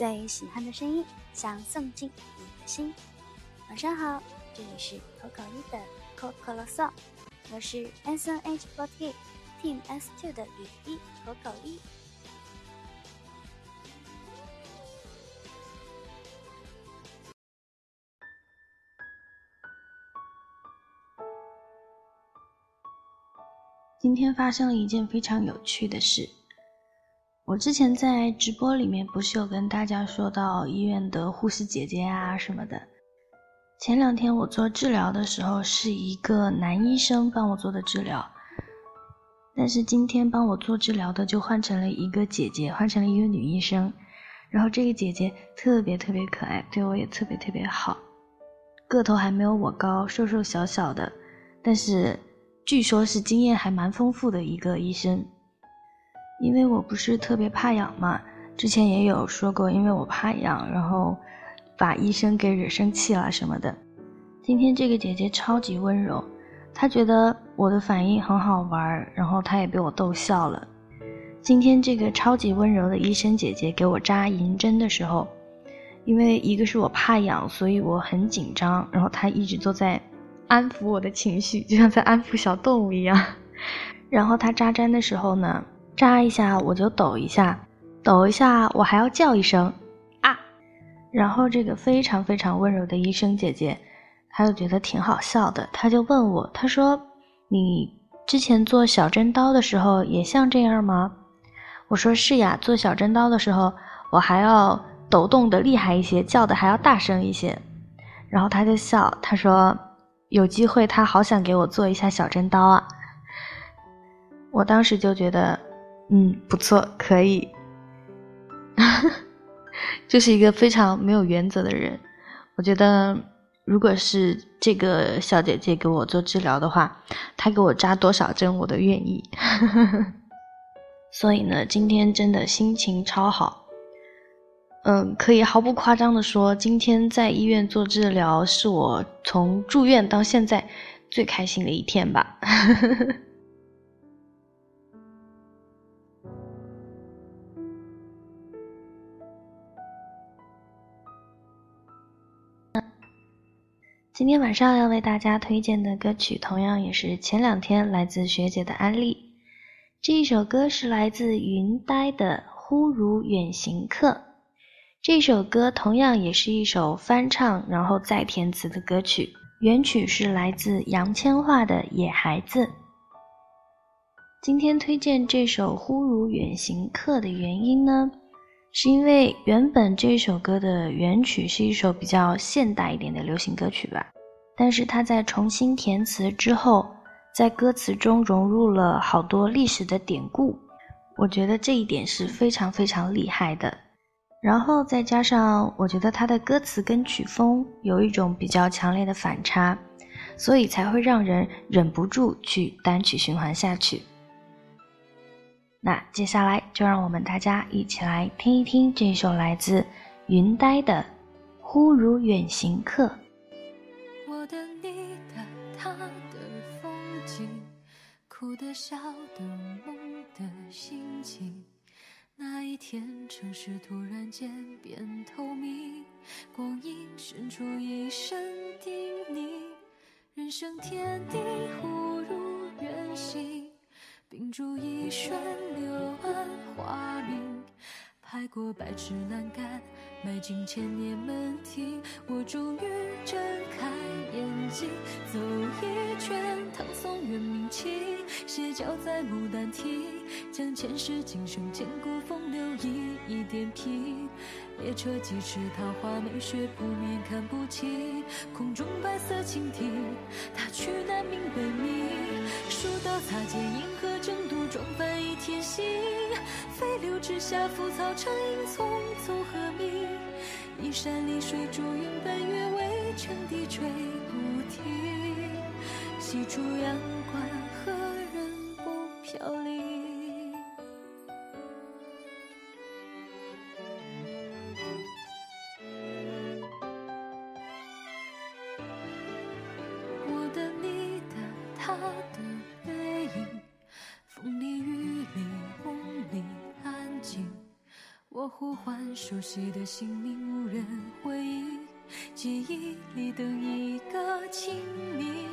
最喜欢的声音，想送进你的心。晚上好，这里是可口一的可可啰嗦，我是 S N H f o r t Team S Two 的雨一口口一。今天发生了一件非常有趣的事。我之前在直播里面不是有跟大家说到医院的护士姐姐啊什么的。前两天我做治疗的时候是一个男医生帮我做的治疗，但是今天帮我做治疗的就换成了一个姐姐，换成了一个女医生。然后这个姐姐特别特别可爱，对我也特别特别好，个头还没有我高，瘦瘦小小的，但是。据说，是经验还蛮丰富的一个医生。因为我不是特别怕痒嘛，之前也有说过，因为我怕痒，然后把医生给惹生气了什么的。今天这个姐姐超级温柔，她觉得我的反应很好玩，然后她也被我逗笑了。今天这个超级温柔的医生姐姐给我扎银针的时候，因为一个是我怕痒，所以我很紧张，然后她一直都在。安抚我的情绪，就像在安抚小动物一样。然后她扎针的时候呢，扎一下我就抖一下，抖一下我还要叫一声啊。然后这个非常非常温柔的医生姐姐，她就觉得挺好笑的，她就问我，她说：“你之前做小针刀的时候也像这样吗？”我说：“是呀，做小针刀的时候我还要抖动的厉害一些，叫的还要大声一些。”然后他就笑，他说。有机会，他好想给我做一下小针刀啊！我当时就觉得，嗯，不错，可以。就是一个非常没有原则的人。我觉得，如果是这个小姐姐给我做治疗的话，她给我扎多少针我都愿意。所以呢，今天真的心情超好。嗯，可以毫不夸张的说，今天在医院做治疗是我从住院到现在最开心的一天吧。今天晚上要为大家推荐的歌曲，同样也是前两天来自学姐的安利。这一首歌是来自云呆的《忽如远行客》。这首歌同样也是一首翻唱，然后再填词的歌曲。原曲是来自杨千嬅的《野孩子》。今天推荐这首《忽如远行客》的原因呢，是因为原本这首歌的原曲是一首比较现代一点的流行歌曲吧，但是它在重新填词之后，在歌词中融入了好多历史的典故，我觉得这一点是非常非常厉害的。然后再加上，我觉得他的歌词跟曲风有一种比较强烈的反差，所以才会让人忍不住去单曲循环下去。那接下来就让我们大家一起来听一听这首来自云呆的《忽如远行客》。我的、你的、他的风景，哭的、笑的、梦的心情。那一天，城市突然间变透明，光阴渗出一声叮咛，人生天地忽如远行，屏住一瞬，拍过百尺栏杆，迈进千年门庭，我终于睁开眼睛，走一圈唐宋元明清。斜角在牡丹亭，将前世今生千古风流一一点评。列车疾驰，桃花美雪扑面看不清。空中白色蜻蜓，它去南冥北冥。书刀擦肩，银河争夺，壮帆一天星。飞流直下，浮草成荫，匆匆和鸣。一山临水，珠云伴月，微尘低垂不停。西出阳关，何人不？飘零。我的、你的、他的熟悉的姓名，无人回应。记忆里等一个亲昵，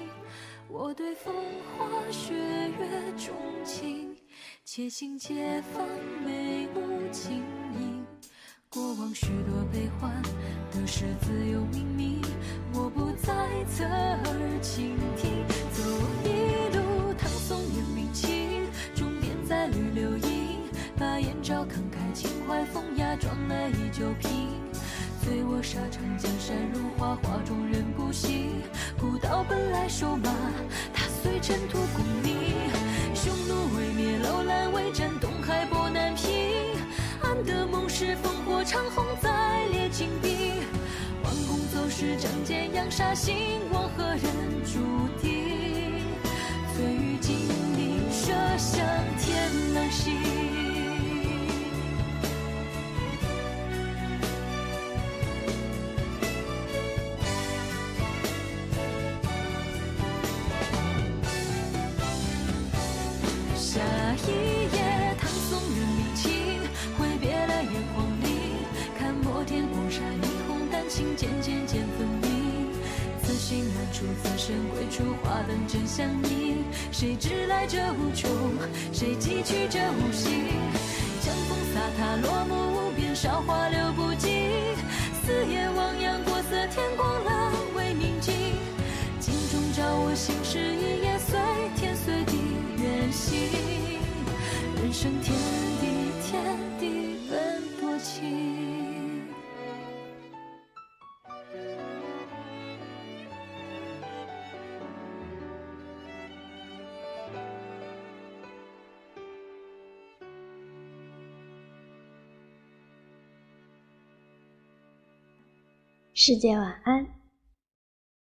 我对风花雪月钟情，且行且放眉目轻盈。过往许多悲欢都是自有命名，我不再侧耳倾听。风雅，装来依旧平。醉卧沙场江山如画，画中人不醒。古道本来瘦马，踏碎尘土功名。匈奴未灭，楼兰未战，东海波难平。安得梦是烽火长虹在列金兵。弯弓走石，仗剑扬沙，兴亡何人注定？醉于金陵，射向天狼星归处。花灯正相映，谁知来者无穷，谁寄去这无形。江风飒沓，落幕无边，韶华流不尽。四野汪洋，国色天光，了为明镜。镜中照我心事，一夜碎世界晚安。